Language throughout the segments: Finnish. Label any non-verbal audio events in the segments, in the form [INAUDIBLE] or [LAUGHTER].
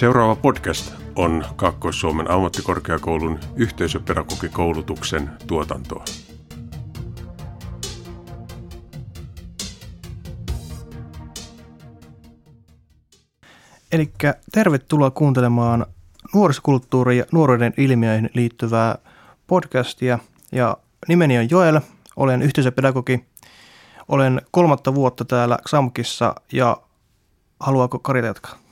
Seuraava podcast on Kaakkois-Suomen ammattikorkeakoulun yhteisöpedagogikoulutuksen tuotantoa. Eli tervetuloa kuuntelemaan nuorisokulttuuriin ja nuoruuden ilmiöihin liittyvää podcastia. Ja nimeni on Joel, olen yhteisöpedagogi. Olen kolmatta vuotta täällä XAMKissa ja haluaako Karita jatkaa?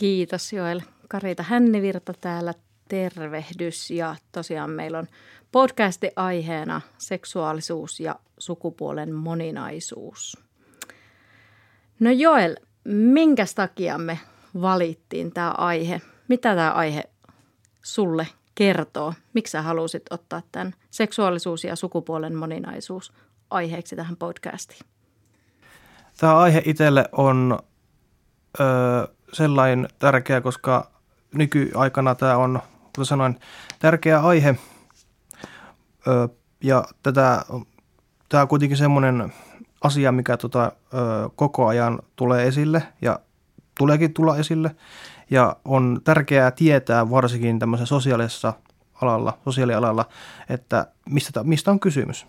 Kiitos Joel. Karita Hännivirta täällä, tervehdys. Ja tosiaan meillä on podcasti aiheena seksuaalisuus ja sukupuolen moninaisuus. No Joel, minkä takia me valittiin tämä aihe? Mitä tämä aihe sulle kertoo? Miksi sä halusit ottaa tämän seksuaalisuus ja sukupuolen moninaisuus aiheeksi tähän podcastiin? Tämä aihe itselle on ö, sellainen tärkeä, koska nykyaikana tämä on, kuten sanoin, tärkeä aihe. Ö, ja tätä, tämä on kuitenkin semmoinen asia, mikä tota, ö, koko ajan tulee esille ja tuleekin tulla esille. Ja on tärkeää tietää varsinkin tämmöisessä sosiaalisessa alalla, sosiaalialalla, että mistä, mistä on kysymys.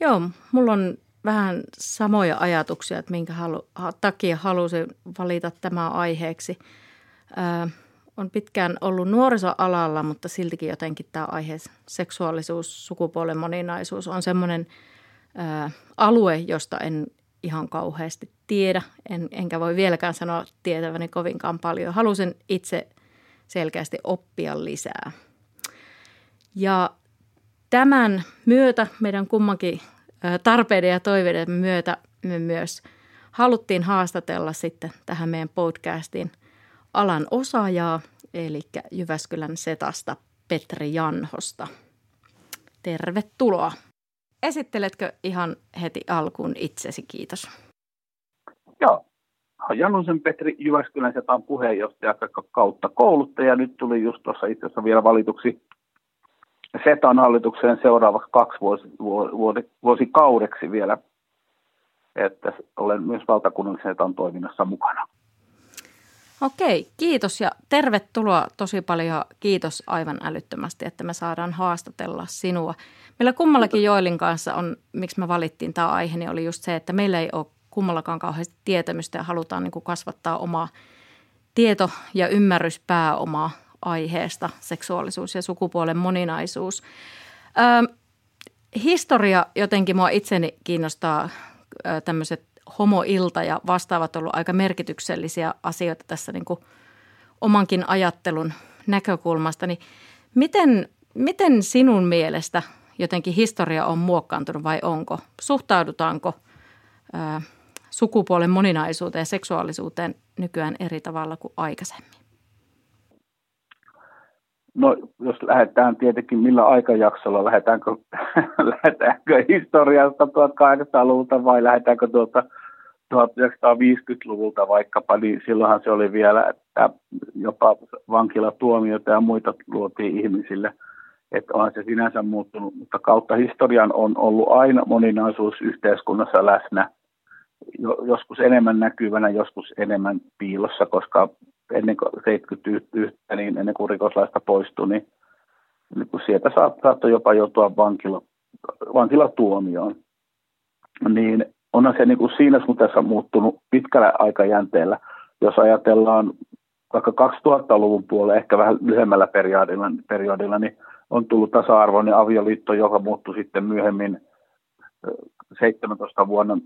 Joo, mulla on vähän samoja ajatuksia, että minkä halu, takia halusin valita tämä aiheeksi. Ö, on pitkään ollut nuorisoalalla, mutta siltikin jotenkin tämä aihe, seksuaalisuus, sukupuolen moninaisuus, on semmoinen alue, josta en ihan kauheasti tiedä, en, enkä voi vieläkään sanoa tietäväni kovinkaan paljon. Halusin itse selkeästi oppia lisää. Ja tämän myötä meidän kummankin tarpeiden ja toiveiden myötä me myös haluttiin haastatella sitten tähän meidän podcastiin alan osaajaa, eli Jyväskylän Setasta Petri Janhosta. Tervetuloa. Esitteletkö ihan heti alkuun itsesi? Kiitos. Joo. Janusen Petri Jyväskylän Setan puheenjohtaja kautta kouluttaja. Nyt tuli just tuossa itse asiassa vielä valituksi Setan hallitukseen seuraavaksi kaksi vuosi, vuosi, vuosikaudeksi vielä, että olen myös valtakunnallisen Setan toiminnassa mukana. Okei, kiitos ja tervetuloa tosi paljon. Kiitos aivan älyttömästi, että me saadaan haastatella sinua. Meillä kummallakin Joelin kanssa on, miksi me valittiin tämä aihe, niin oli just se, että meillä ei ole kummallakaan kauheasti tietämystä ja halutaan niin kuin kasvattaa omaa tieto- ja ymmärryspääomaa aiheesta, seksuaalisuus ja sukupuolen moninaisuus. Ö, historia jotenkin mua itseni kiinnostaa tämmöiset homoilta ja vastaavat ollut aika merkityksellisiä asioita tässä niin kuin omankin ajattelun näkökulmasta. Niin miten, miten sinun mielestä jotenkin historia on muokkaantunut vai onko? Suhtaudutaanko ö, sukupuolen moninaisuuteen ja seksuaalisuuteen nykyään eri tavalla kuin aikaisemmin? No, jos lähdetään tietenkin millä aikajaksolla, lähdetäänkö, [LAUGHS] lähdetäänkö historiasta 1800-luvulta vai lähdetäänkö tuota 1950-luvulta vaikkapa, niin silloinhan se oli vielä, että jopa vankilatuomioita ja muita luotiin ihmisille. Että on se sinänsä muuttunut, mutta kautta historian on ollut aina moninaisuus yhteiskunnassa läsnä. Joskus enemmän näkyvänä, joskus enemmän piilossa, koska ennen kuin 71, niin ennen kuin rikoslaista poistui, niin, niin kun sieltä saattoi jopa joutua vankila, vankilatuomioon. Niin onhan se niin kuin siinä suhteessa muuttunut pitkällä aikajänteellä. Jos ajatellaan vaikka 2000-luvun puolella, ehkä vähän lyhyemmällä periodilla, periodilla niin on tullut tasa-arvoinen avioliitto, joka muuttui sitten myöhemmin 17 vuonna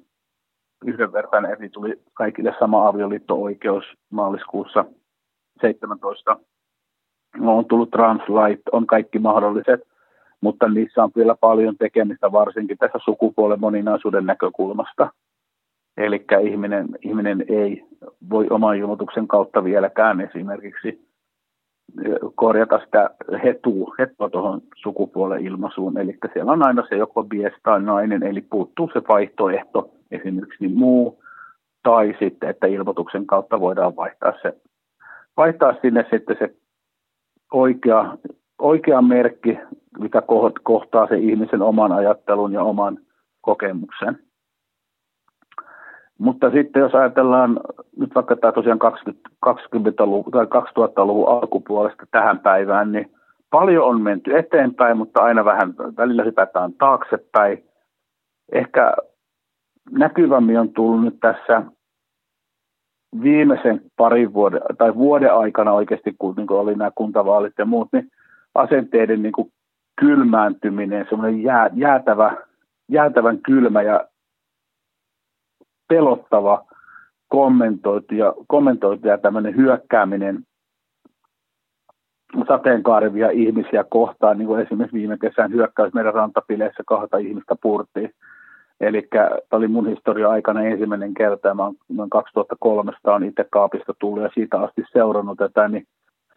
yhdenvertainen, eli tuli kaikille sama avioliitto-oikeus maaliskuussa 17. On tullut translait, on kaikki mahdolliset, mutta niissä on vielä paljon tekemistä, varsinkin tässä sukupuolen moninaisuuden näkökulmasta. Eli ihminen, ihminen ei voi oman ilmoituksen kautta vieläkään esimerkiksi korjata sitä hetua, hetua tuohon sukupuolen ilmaisuun. Eli siellä on aina se joko mies tai nainen, eli puuttuu se vaihtoehto, esimerkiksi niin muu, tai sitten, että ilmoituksen kautta voidaan vaihtaa, se, vaihtaa sinne sitten se oikea, oikea merkki, mikä kohtaa se ihmisen oman ajattelun ja oman kokemuksen. Mutta sitten jos ajatellaan nyt vaikka tämä tosiaan 20, 20-luvun tai 2000-luvun alkupuolesta tähän päivään, niin paljon on menty eteenpäin, mutta aina vähän välillä hypätään taaksepäin. Ehkä näkyvämmin on tullut nyt tässä viimeisen parin vuoden tai vuoden aikana oikeasti, kun niin oli nämä kuntavaalit ja muut, niin asenteiden niin kuin kylmääntyminen, semmoinen jää, jäätävä, jäätävän kylmä ja pelottava kommentointi ja, kommentointi ja tämmöinen hyökkääminen sateenkaarivia ihmisiä kohtaan, niin kuin esimerkiksi viime kesän hyökkäys meidän rantapileissä kahta ihmistä purtiin. Eli tämä oli mun historia aikana ensimmäinen kerta, mä noin 2003 on itse kaapista tullut ja siitä asti seurannut tätä, niin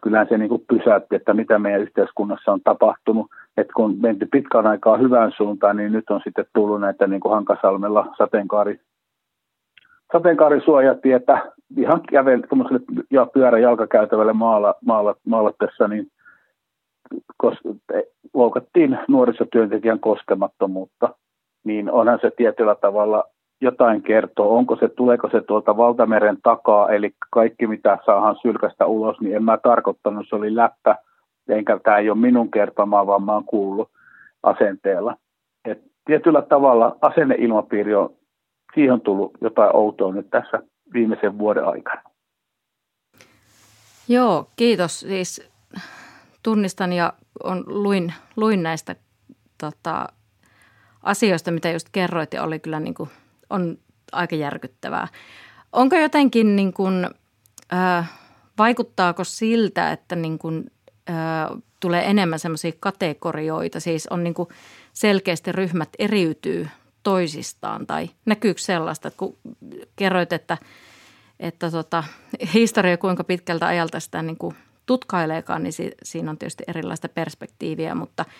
kyllähän se niin kuin pysäytti, että mitä meidän yhteiskunnassa on tapahtunut. Että kun menty pitkään aikaa hyvään suuntaan, niin nyt on sitten tullut näitä niin kuin Hankasalmella sateenkaari, sateenkaarisuojatietä ihan kävel ja pyörä jalkakäytävälle maala, maala, maalatessa, niin kos, loukattiin nuorisotyöntekijän koskemattomuutta, niin onhan se tietyllä tavalla jotain kertoo, onko se, tuleeko se tuolta valtameren takaa, eli kaikki mitä saahan sylkästä ulos, niin en mä tarkoittanut, se oli läppä, enkä tämä ei ole minun kertomaa, vaan mä oon kuullut asenteella. Et tietyllä tavalla asenneilmapiiri on, siihen on tullut jotain outoa nyt tässä viimeisen vuoden aikana. Joo, kiitos. Siis tunnistan ja on, luin, luin näistä tota, asioista, mitä just kerroit ja oli kyllä niin kuin – on aika järkyttävää. Onko jotenkin niin kuin, äh, vaikuttaako siltä, että niin kuin, äh, tulee enemmän semmoisia kategorioita, siis on niin kuin selkeästi ryhmät eriytyy toisistaan tai näkyykö sellaista, että kun kerroit, että, että tota, historia kuinka pitkältä ajalta sitä niin kuin tutkaileekaan, niin si, siinä on tietysti erilaista perspektiiviä, mutta –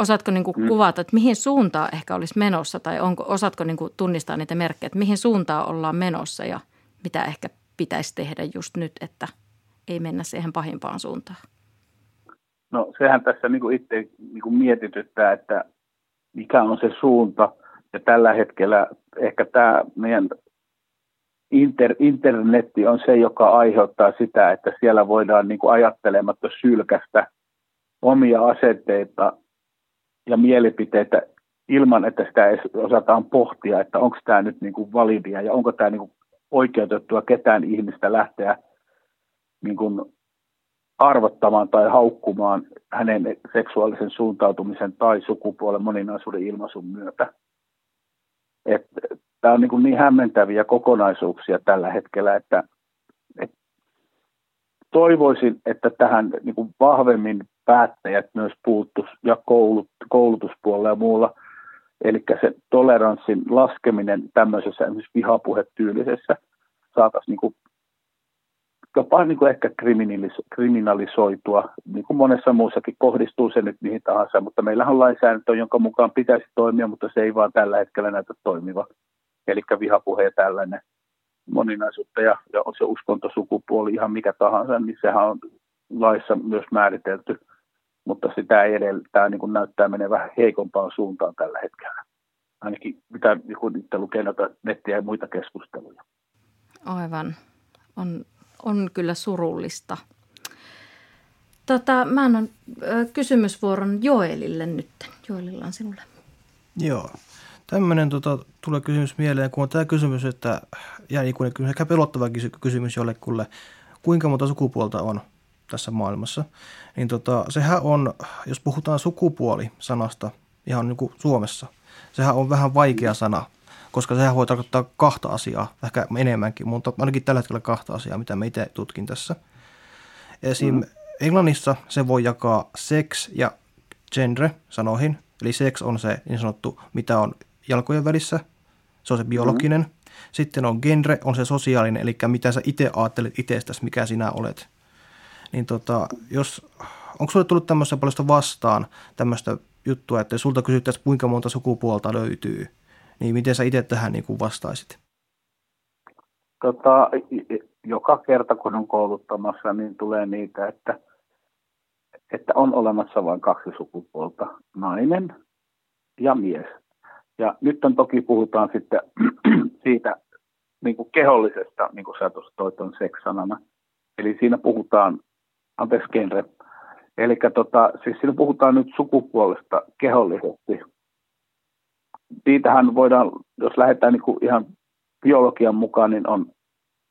Osaatko niin kuin mm. kuvata, että mihin suuntaan ehkä olisi menossa tai onko, osaatko niin kuin tunnistaa niitä merkkejä, että mihin suuntaan ollaan menossa ja mitä ehkä pitäisi tehdä just nyt, että ei mennä siihen pahimpaan suuntaan? No sehän tässä niin kuin itse niin kuin mietityttää, että mikä on se suunta. Ja tällä hetkellä ehkä tämä meidän inter, internetti on se, joka aiheuttaa sitä, että siellä voidaan niin kuin ajattelematta sylkästä omia asenteita ja mielipiteitä ilman, että sitä edes osataan pohtia, että onko tämä nyt niin kuin validia ja onko tämä niin kuin oikeutettua ketään ihmistä lähteä niin kuin arvottamaan tai haukkumaan hänen seksuaalisen suuntautumisen tai sukupuolen moninaisuuden ilmaisun myötä. Tämä on niin, kuin niin hämmentäviä kokonaisuuksia tällä hetkellä, että, että toivoisin, että tähän niin kuin vahvemmin päättäjät myös puuttu ja koulut, koulutuspuolella ja muulla. Eli se toleranssin laskeminen tämmöisessä esimerkiksi vihapuhetyylisessä saataisiin niin jopa niin kuin ehkä kriminalis- kriminalisoitua, niin kuin monessa muussakin kohdistuu se nyt mihin tahansa, mutta meillähän on lainsäädäntö, jonka mukaan pitäisi toimia, mutta se ei vaan tällä hetkellä näytä toimiva. Eli vihapuhe ja tällainen moninaisuutta ja, ja on se uskontosukupuoli ihan mikä tahansa, niin sehän on laissa myös määritelty mutta sitä ei edellyttää niin kuin näyttää menevän heikompaan suuntaan tällä hetkellä. Ainakin mitä kun itse lukee nettiä ja muita keskusteluja. Aivan. On, on kyllä surullista. Tota, mä annan kysymysvuoron Joelille nyt. Joelilla on sinulle. Joo. Tämmöinen tota, tulee kysymys mieleen, kun on tämä kysymys, että ja niin kuin ehkä pelottava kysymys jollekulle, kuinka monta sukupuolta on tässä maailmassa, niin tota, sehän on, jos puhutaan sukupuoli-sanasta ihan niin kuin Suomessa, sehän on vähän vaikea sana, koska sehän voi tarkoittaa kahta asiaa, ehkä enemmänkin, mutta ainakin tällä hetkellä kahta asiaa, mitä mä itse tutkin tässä. Esim. Mm. Englannissa se voi jakaa sex ja gender sanoihin, eli sex on se niin sanottu, mitä on jalkojen välissä, se on se biologinen. Mm. Sitten on genre, on se sosiaalinen, eli mitä sä itse ajattelet itsestäsi, mikä sinä olet niin tota, jos, onko sinulle tullut tämmöistä paljon vastaan tämmöistä juttua, että jos sulta kysyttäisiin kuinka monta sukupuolta löytyy, niin miten sä itse tähän niin kuin vastaisit? Tota, joka kerta kun on kouluttamassa, niin tulee niitä, että, että on olemassa vain kaksi sukupuolta, nainen ja mies. Ja nyt on toki puhutaan sitten [CLEARS THROAT] siitä niin kuin kehollisesta, niin kuin sä tuossa toit on sekssanana. Eli siinä puhutaan, anteeksi genre, eli tota, siis siinä puhutaan nyt sukupuolesta kehollisesti. Siitähän voidaan, jos lähdetään niin ihan biologian mukaan, niin on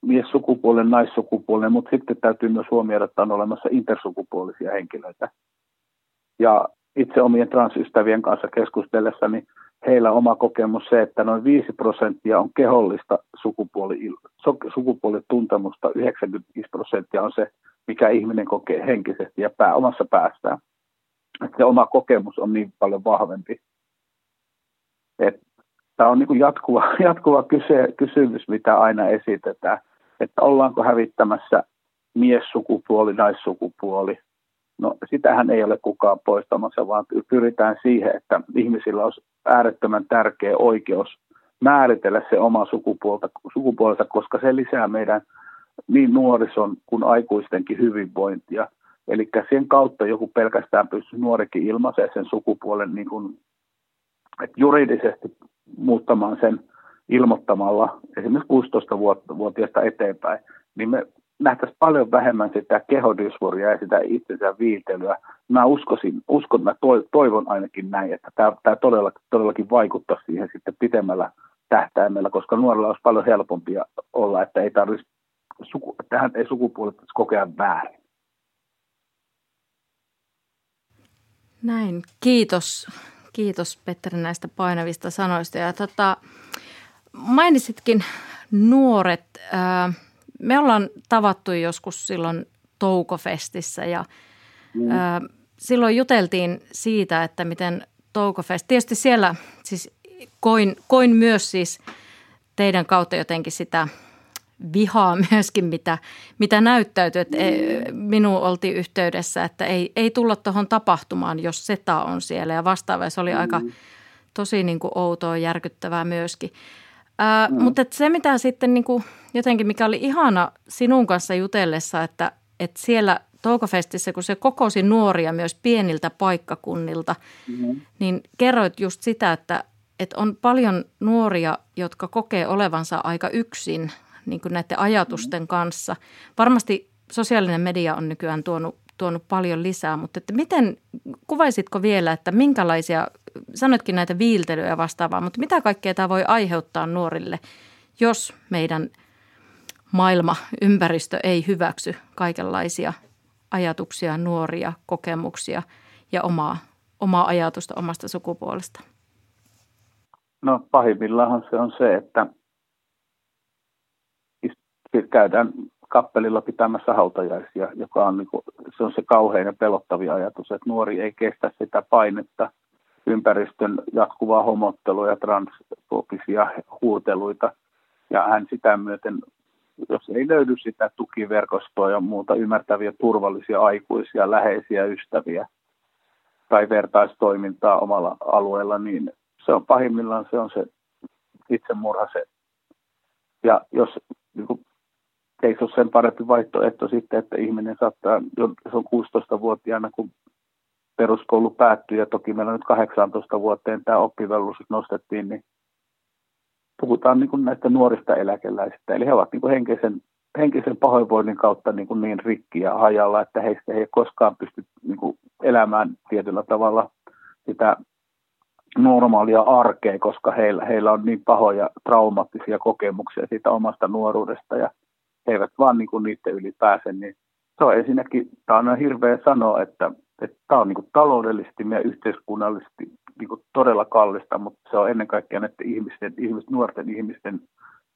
miessukupuolinen, naissukupuolinen, mutta sitten täytyy myös huomioida, että on olemassa intersukupuolisia henkilöitä. Ja itse omien transystävien kanssa keskustellessa, niin heillä oma kokemus se, että noin 5 prosenttia on kehollista sukupuoli, sukupuolituntemusta, 95 prosenttia on se, mikä ihminen kokee henkisesti ja pää, omassa päästään. Että se oma kokemus on niin paljon vahvempi. Tämä on niin jatkuva, [LAUGHS] jatkuva kyse, kysymys, mitä aina esitetään, että ollaanko hävittämässä miessukupuoli, naissukupuoli. No sitähän ei ole kukaan poistamassa, vaan pyritään siihen, että ihmisillä olisi äärettömän tärkeä oikeus määritellä se oma sukupuolta, sukupuolta, koska se lisää meidän niin nuorison kuin aikuistenkin hyvinvointia. Eli sen kautta joku pelkästään pystyy nuorikin ilmaisemaan sen sukupuolen niin kuin, että juridisesti muuttamaan sen ilmoittamalla esimerkiksi 16-vuotiaasta eteenpäin, niin me nähtäisiin paljon vähemmän sitä kehodysforia ja sitä itsensä viiltelyä. Mä uskoisin, uskon, mä toivon ainakin näin, että tämä, todella, todellakin vaikuttaa siihen sitten pitemmällä tähtäimellä, koska nuorilla olisi paljon helpompi olla, että ei tarvitsisi, suku, tähän ei sukupuolet kokea väärin. Näin, kiitos. Kiitos Petteri näistä painavista sanoista. Ja tota, mainitsitkin nuoret. Me ollaan tavattu joskus silloin Toukofestissä ja mm. silloin juteltiin siitä, että miten Toukofest, tietysti siellä siis koin, koin myös siis teidän kautta jotenkin sitä vihaa [LAUGHS] myöskin, mitä, mitä näyttäytyy. Että mm. minuun oltiin yhteydessä, että ei, ei tulla tuohon tapahtumaan, jos SETA on siellä ja vastaava. Se oli mm. aika tosi niin kuin outoa ja järkyttävää myöskin. Ää, mm. Mutta se, mitä sitten niin kuin jotenkin, mikä oli ihana sinun kanssa jutellessa, että, että siellä Toukofestissä, kun se kokosi nuoria myös pieniltä paikkakunnilta, mm-hmm. niin kerroit just sitä, että, että on paljon nuoria, jotka kokee olevansa aika yksin niin kuin näiden ajatusten mm-hmm. kanssa. Varmasti sosiaalinen media on nykyään tuonut, tuonut paljon lisää, mutta että miten, kuvaisitko vielä, että minkälaisia, sanoitkin näitä viiltelyjä vastaavaa, mutta mitä kaikkea tämä voi aiheuttaa nuorille, jos meidän – maailma, ympäristö ei hyväksy kaikenlaisia ajatuksia, nuoria kokemuksia ja omaa, omaa ajatusta omasta sukupuolesta? No pahimmillaan se on se, että käydään kappelilla pitämässä hautajaisia, joka on, niin kuin, se on se kauhein ja pelottavia ajatus, että nuori ei kestä sitä painetta, ympäristön jatkuvaa homottelua ja transfobisia huuteluita, ja hän sitä myöten jos ei löydy sitä tukiverkostoa ja muuta ymmärtäviä turvallisia aikuisia, läheisiä ystäviä tai vertaistoimintaa omalla alueella, niin se on pahimmillaan se on se itsemurha se. Ja jos niin kuin, ei se ole sen parempi vaihtoehto sitten, että ihminen saattaa, jos on 16-vuotiaana, kun peruskoulu päättyy, ja toki meillä nyt 18 vuoteen tämä oppivelvollisuus nostettiin, niin puhutaan niin kuin näistä nuorista eläkeläisistä. Eli he ovat niin kuin henkisen, henkisen pahoinvoinnin kautta niin, kuin niin rikki ja hajalla, että heistä ei koskaan pysty niin kuin elämään tietyllä tavalla sitä normaalia arkea, koska heillä, heillä on niin pahoja traumaattisia kokemuksia siitä omasta nuoruudesta ja eivät vaan niin kuin niiden yli pääse. Niin se on ensinnäkin, tämä on hirveä sanoa, että, että tämä on niin kuin taloudellisesti ja yhteiskunnallisesti niin kuin todella kallista, mutta se on ennen kaikkea näiden ihmisten, ihmisten, nuorten ihmisten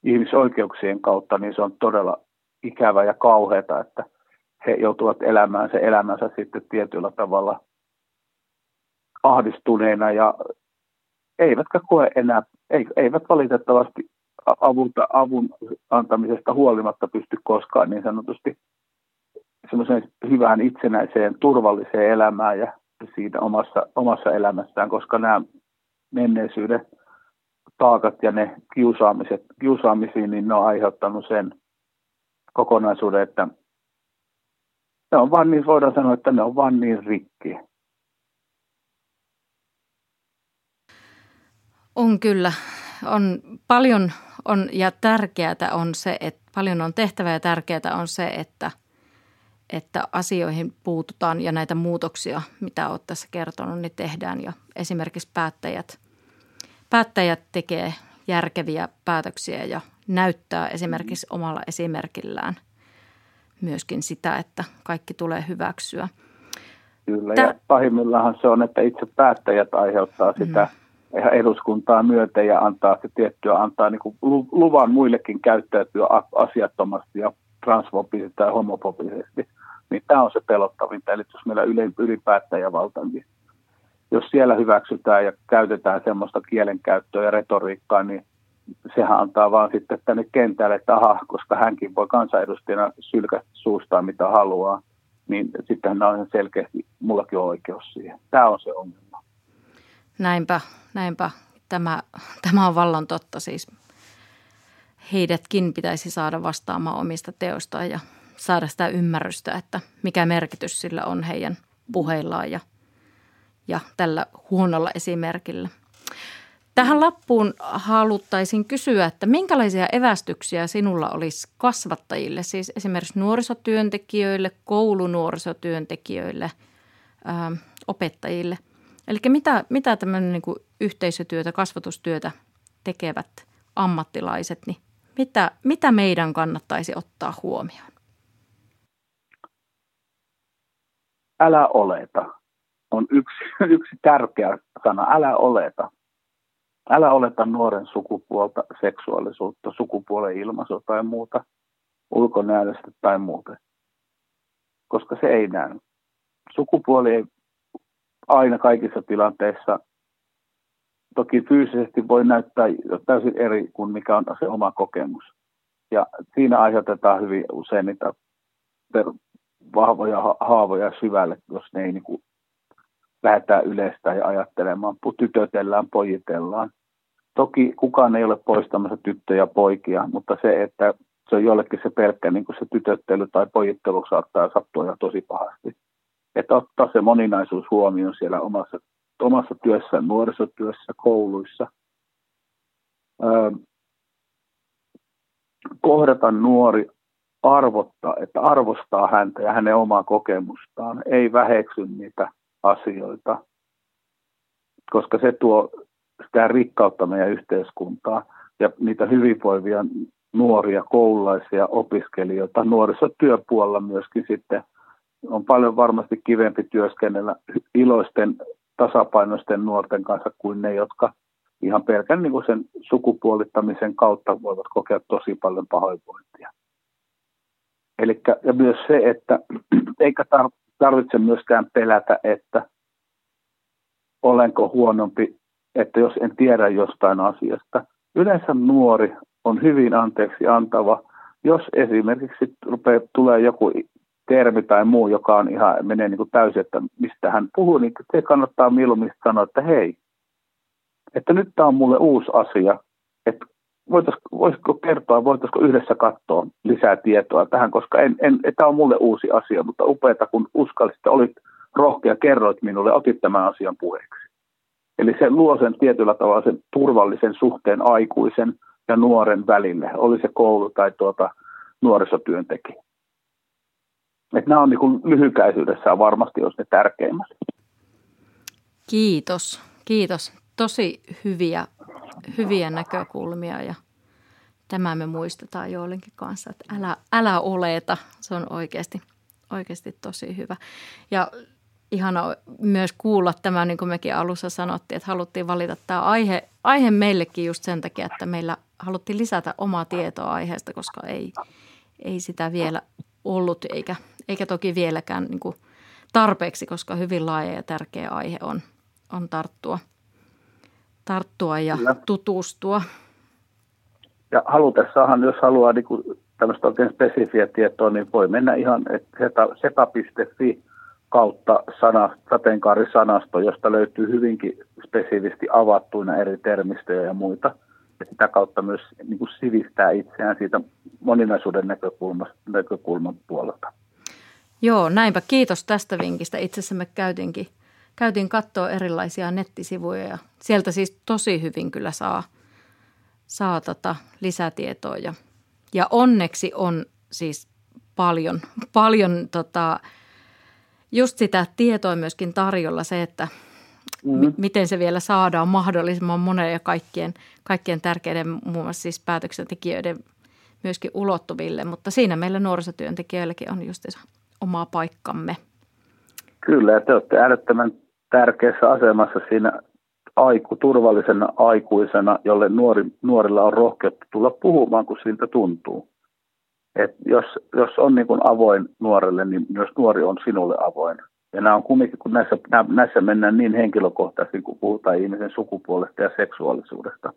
ihmisoikeuksien kautta, niin se on todella ikävä ja kauheata, että he joutuvat elämään se elämänsä sitten tietyllä tavalla ahdistuneena ja eivätkä koe enää, eivät valitettavasti avulta, avun antamisesta huolimatta pysty koskaan niin sanotusti semmoiseen hyvään itsenäiseen turvalliseen elämään ja siinä omassa, omassa elämässään, koska nämä menneisyyden taakat ja ne kiusaamiset, kiusaamisiin, niin ne on aiheuttanut sen kokonaisuuden, että ne on vaan niin, voidaan sanoa, että ne on vaan niin rikki. On kyllä. On paljon On, ja tärkeää on se, että paljon on tehtävä ja tärkeää on se, että, että asioihin puututaan ja näitä muutoksia, mitä olet tässä kertonut, niin tehdään. Ja esimerkiksi päättäjät, päättäjät tekee järkeviä päätöksiä ja näyttää esimerkiksi omalla esimerkillään myöskin sitä, että kaikki tulee hyväksyä. Kyllä, Tää... ja pahimmillaan se on, että itse päättäjät aiheuttaa sitä mm eduskuntaa myöten ja antaa se tiettyä, antaa niin kuin luvan muillekin käyttäytyä asiattomasti ja transfobisesti tai homofobisesti. Niin tämä on se pelottavinta. Eli jos meillä ylipäättäjävalta, niin jos siellä hyväksytään ja käytetään semmoista kielenkäyttöä ja retoriikkaa, niin sehän antaa vaan sitten tänne kentälle, että aha, koska hänkin voi kansanedustajana sylkästä suustaan mitä haluaa, niin sittenhän on selkeästi, mullakin on oikeus siihen. Tämä on se ongelma. Näinpä, näinpä. Tämä, tämä on vallan totta siis. Heidätkin pitäisi saada vastaamaan omista teoistaan ja saada sitä ymmärrystä, että mikä merkitys sillä on heidän puheillaan ja, ja tällä huonolla esimerkillä. Tähän lappuun haluttaisin kysyä, että minkälaisia evästyksiä sinulla olisi kasvattajille, siis esimerkiksi nuorisotyöntekijöille, koulunuorisotyöntekijöille, ää, opettajille – Eli mitä, mitä tämmöinen niin kuin yhteisötyötä, kasvatustyötä tekevät ammattilaiset, niin mitä, mitä meidän kannattaisi ottaa huomioon? Älä oleta on yksi, [LAUGHS] yksi tärkeä sana. Älä oleta. Älä oleta nuoren sukupuolta, seksuaalisuutta, sukupuolen ilmaisua tai muuta, ulkonäöstä tai muuta, koska se ei näy. Sukupuoli ei aina kaikissa tilanteissa. Toki fyysisesti voi näyttää täysin eri kuin mikä on se oma kokemus. Ja siinä aiheutetaan hyvin usein niitä vahvoja haavoja syvälle, jos ne ei niin kuin lähdetään yleistä ja ajattelemaan. Tytötellään, pojitellaan. Toki kukaan ei ole poistamassa tyttöjä ja poikia, mutta se, että se on jollekin se pelkkä niin kuin se tytöttely tai pojittelu saattaa sattua jo tosi pahasti että ottaa se moninaisuus huomioon siellä omassa, omassa työssä, nuorisotyössä, kouluissa. Öö, kohdata nuori, arvottaa, että arvostaa häntä ja hänen omaa kokemustaan, ei väheksy niitä asioita, koska se tuo sitä rikkautta meidän yhteiskuntaa ja niitä hyvinvoivia nuoria, koululaisia, opiskelijoita, nuorisotyöpuolella myöskin sitten on paljon varmasti kivempi työskennellä iloisten, tasapainoisten nuorten kanssa kuin ne, jotka ihan pelkän niin sen sukupuolittamisen kautta voivat kokea tosi paljon pahoinvointia. Elikkä, ja myös se, että eikä tarvitse myöskään pelätä, että olenko huonompi, että jos en tiedä jostain asiasta. Yleensä nuori on hyvin anteeksi antava, jos esimerkiksi rupeaa, tulee joku termi tai muu, joka on ihan, menee niin kuin täysin, että mistä hän puhuu, niin se kannattaa mieluummin sanoa, että hei, että nyt tämä on mulle uusi asia, että voisiko kertoa, voitaisiko yhdessä katsoa lisää tietoa tähän, koska en, en, tämä on mulle uusi asia, mutta upeata, kun uskallisit, olit rohkea, kerroit minulle, otit tämän asian puheeksi. Eli se luo sen tietyllä tavalla sen turvallisen suhteen aikuisen ja nuoren välille, oli se koulu tai tuota nuorisotyöntekijä. Että nämä on niin lyhykäisyydessään varmasti jos ne tärkeimmät. Kiitos, kiitos. Tosi hyviä, hyviä näkökulmia ja tämä me muistetaan joillekin kanssa, että älä, älä oleta. Se on oikeasti, oikeasti tosi hyvä. Ja ihana myös kuulla tämä, niin kuin mekin alussa sanottiin, että haluttiin valita tämä aihe, aihe meillekin just sen takia, että meillä haluttiin lisätä omaa tietoa aiheesta, koska ei, ei sitä vielä ollut eikä eikä toki vieläkään niin kuin tarpeeksi, koska hyvin laaja ja tärkeä aihe on, on tarttua, tarttua ja Kyllä. tutustua. Ja halutessahan, jos haluaa niin kuin tämmöistä oikein spesifiä tietoa, niin voi mennä ihan seta.fi kautta sana, sateenkaarisanasto, josta löytyy hyvinkin spesifisti avattuina eri termistöjä ja muita. Ja sitä kautta myös niin kuin sivistää itseään siitä moninaisuuden näkökulmasta, näkökulman puolelta. Joo, näinpä. Kiitos tästä vinkistä. Itse asiassa me käytiinkin, käytiin katsoa erilaisia nettisivuja ja sieltä siis tosi hyvin kyllä saa, saa tota lisätietoa. Ja, ja onneksi on siis paljon, [LAUGHS] paljon tota, just sitä tietoa myöskin tarjolla se, että mm. mi- miten se vielä saadaan mahdollisimman monen ja kaikkien, kaikkien tärkeiden muun muassa siis päätöksentekijöiden myöskin ulottuville. Mutta siinä meillä nuorisotyöntekijöilläkin on just oma paikkamme. Kyllä, te olette äärettömän tärkeässä asemassa siinä aiku, turvallisena aikuisena, jolle nuori, nuorilla on rohkeutta tulla puhumaan, kun siltä tuntuu. Et jos, jos on niin avoin nuorelle, niin myös nuori on sinulle avoin. Ja nämä on kumminkin, kun näissä, näissä mennään niin henkilökohtaisesti, kun puhutaan ihmisen sukupuolesta ja seksuaalisuudesta.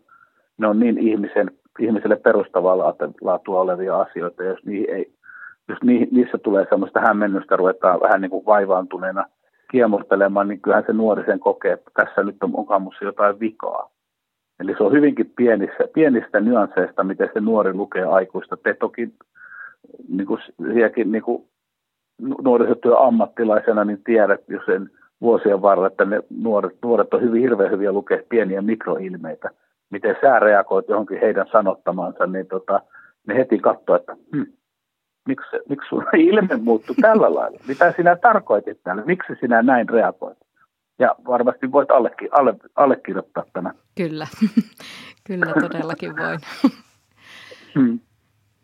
Ne on niin ihmisen, ihmiselle perustavaa laatua olevia asioita, jos, niihin ei, jos niissä tulee sellaista hämmennystä, ruvetaan vähän niin kuin vaivaantuneena – kiemurtelemaan, niin kyllähän se nuori sen kokee, että tässä nyt on mukamussa jotain vikaa. Eli se on hyvinkin pienissä, pienistä nyansseista, miten se nuori lukee aikuista. Te toki niin kuin, niin kuin nuorisotyö ammattilaisena niin tiedät jo sen vuosien varrella, että ne nuoret, nuoret on hyvin hirveän hyviä lukea pieniä mikroilmeitä. Miten sä reagoit johonkin heidän sanottamansa, niin tota, ne heti katsoo, että hm, miksi, miksi sun [LAUGHS] ilme muuttui tällä lailla? Mitä sinä tarkoitit täällä? Miksi sinä näin reagoit? Ja varmasti voit allekin, alle, allekirjoittaa tämän. Kyllä, [LAUGHS] kyllä todellakin voin. [LAUGHS] Hmm.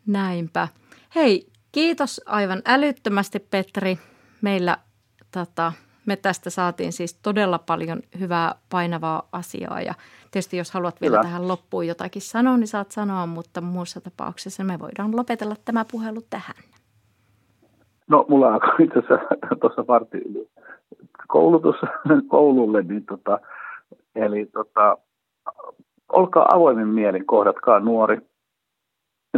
Näinpä. Hei, kiitos aivan älyttömästi Petri. Meillä tota, me tästä saatiin siis todella paljon hyvää painavaa asiaa ja tietysti jos haluat vielä Hyvä. tähän loppuun jotakin sanoa, niin saat sanoa, mutta muussa tapauksessa me voidaan lopetella tämä puhelu tähän. No mulla on itse asiassa tuossa vartti koulutus koululle, niin tota, eli tota, olkaa avoimin mielin, kohdatkaa nuori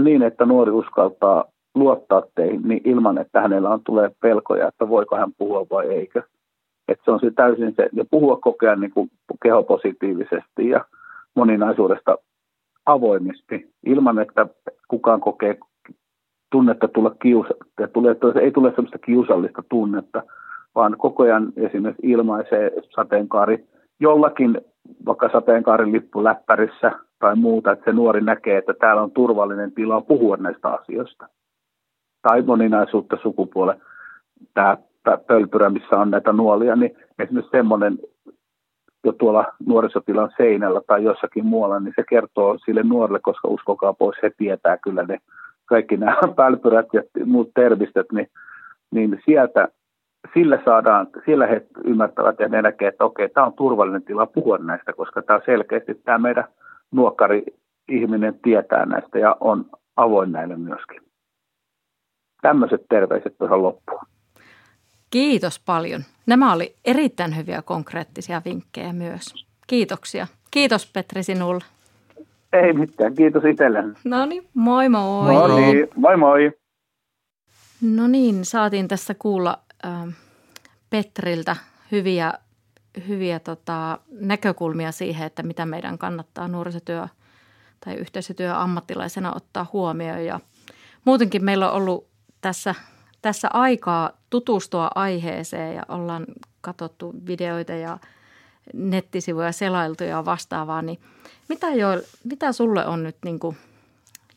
niin, että nuori uskaltaa luottaa teihin niin ilman, että hänellä on tulee pelkoja, että voiko hän puhua vai eikö. Että se on se täysin se, ja puhua kokea niin kuin kehopositiivisesti ja moninaisuudesta avoimesti, ilman että kukaan kokee tunnetta tulla kiusa, tulee, ei tule sellaista kiusallista tunnetta, vaan koko ajan esimerkiksi ilmaisee sateenkaari jollakin, vaikka sateenkaarin lippu läppärissä tai muuta, että se nuori näkee, että täällä on turvallinen tila puhua näistä asioista. Tai moninaisuutta sukupuolen. Tämä pölpyrä, missä on näitä nuolia, niin esimerkiksi semmoinen jo tuolla nuorisotilan seinällä tai jossakin muualla, niin se kertoo sille nuorelle, koska uskokaa pois, he tietää kyllä ne kaikki nämä [LAUGHS] pälpyrät ja muut termistöt, niin, niin sieltä sillä saadaan, siellä he ymmärtävät ja ne näkee, että okei, tämä on turvallinen tila puhua näistä, koska tämä selkeästi tämä meidän nuokkari ihminen tietää näistä ja on avoin näille myöskin. Tämmöiset terveiset tuohon loppuun. Kiitos paljon. Nämä oli erittäin hyviä konkreettisia vinkkejä myös. Kiitoksia. Kiitos Petri sinulle. Ei mitään, kiitos itselleni. No niin, moi moi. No niin, moi moi. No niin, saatiin tässä kuulla äh, Petriltä hyviä, hyviä tota, näkökulmia siihen, että mitä meidän kannattaa nuorisotyö tai yhteisötyö ammattilaisena ottaa huomioon. Ja muutenkin meillä on ollut tässä, tässä aikaa tutustua aiheeseen ja ollaan katsottu videoita ja nettisivuja selailtu ja vastaavaa, niin mitä, jo, mitä sulle on nyt niin kuin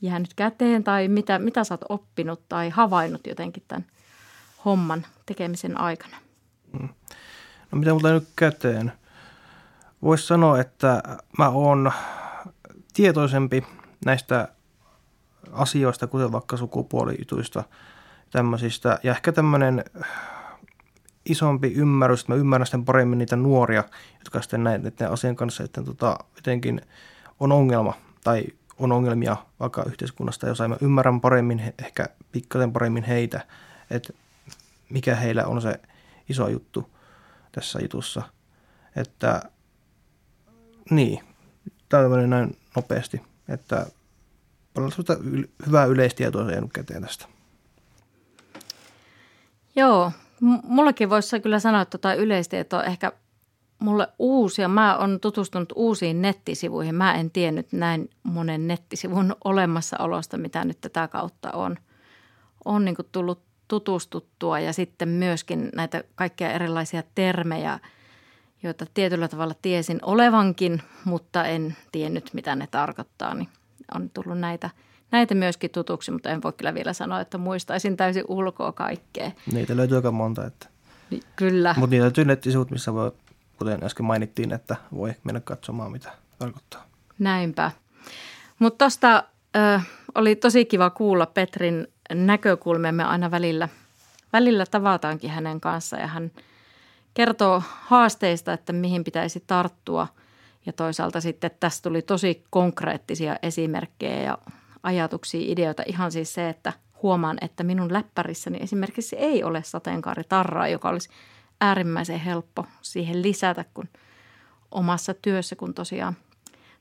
jäänyt käteen tai mitä, mitä sä oot oppinut tai havainnut jotenkin tämän homman tekemisen aikana? Mm. No mitä mulla nyt käteen? Voisi sanoa, että mä oon tietoisempi näistä asioista, kuten vaikka sukupuolijutuista, tämmöisistä. Ja ehkä tämmöinen isompi ymmärrys, että mä ymmärrän sitten paremmin niitä nuoria, jotka sitten näiden asian kanssa että tota, jotenkin on ongelma tai on ongelmia vaikka yhteiskunnasta, jos mä ymmärrän paremmin, ehkä pikkasen paremmin heitä, että mikä heillä on se iso juttu tässä jutussa. Että niin, tämmöinen näin nopeasti, että paljon hyvää yleistietoa jäänyt käteen tästä. Joo, mullakin voisi kyllä sanoa, että tota yleistieto ehkä mulle uusia. Mä oon tutustunut uusiin nettisivuihin. Mä en tiennyt näin monen nettisivun olemassaolosta, mitä nyt tätä kautta on, on niin tullut tutustuttua ja sitten myöskin näitä kaikkia erilaisia termejä, joita tietyllä tavalla tiesin olevankin, mutta en tiennyt, mitä ne tarkoittaa. Niin on tullut näitä, näitä myöskin tutuksi, mutta en voi kyllä vielä sanoa, että muistaisin täysin ulkoa kaikkea. Niitä löytyy aika monta. Että. Kyllä. Mutta niitä löytyy nettisivut, missä voi, kuten äsken mainittiin, että voi mennä katsomaan, mitä tarkoittaa. Näinpä. Mutta tuosta oli tosi kiva kuulla Petrin näkökulmia. Me aina välillä, välillä tavataankin hänen kanssaan ja hän kertoo haasteista, että mihin pitäisi tarttua. Ja toisaalta sitten tästä tuli tosi konkreettisia esimerkkejä ja ajatuksia, ideoita. Ihan siis se, että huomaan, että minun läppärissäni esimerkiksi ei ole sateenkaaritarraa, joka olisi äärimmäisen helppo siihen lisätä, kun omassa työssä, kun tosiaan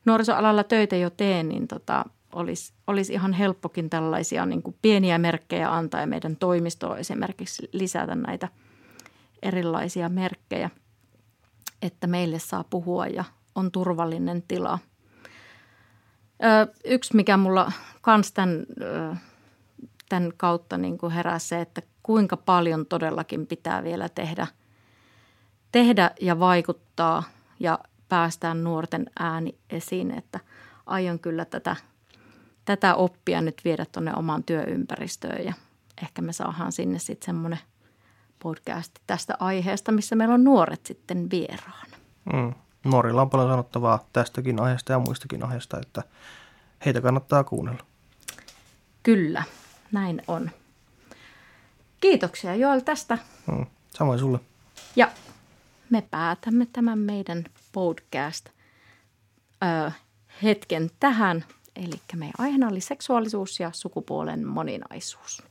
nuorisoalalla töitä jo teen, niin tota, olisi, olisi ihan helppokin tällaisia niin kuin pieniä merkkejä antaa ja meidän toimistoon esimerkiksi lisätä näitä erilaisia merkkejä, että meille saa puhua ja on turvallinen tila. Ö, yksi, mikä mulla kans tämän, tämän kautta niin kuin herää se, että kuinka paljon todellakin pitää vielä tehdä, tehdä ja vaikuttaa ja päästään nuorten ääni esiin, että aion kyllä tätä – tätä oppia nyt viedä tuonne omaan työympäristöön ja ehkä me saadaan sinne sitten semmoinen podcast tästä aiheesta, missä meillä on nuoret sitten vieraan. Mm. Nuorilla on paljon sanottavaa tästäkin aiheesta ja muistakin aiheesta, että heitä kannattaa kuunnella. Kyllä, näin on. Kiitoksia Joel tästä. Mm. Samoin sulle. Ja me päätämme tämän meidän podcast ö, hetken tähän – Eli meidän aiheena oli seksuaalisuus ja sukupuolen moninaisuus.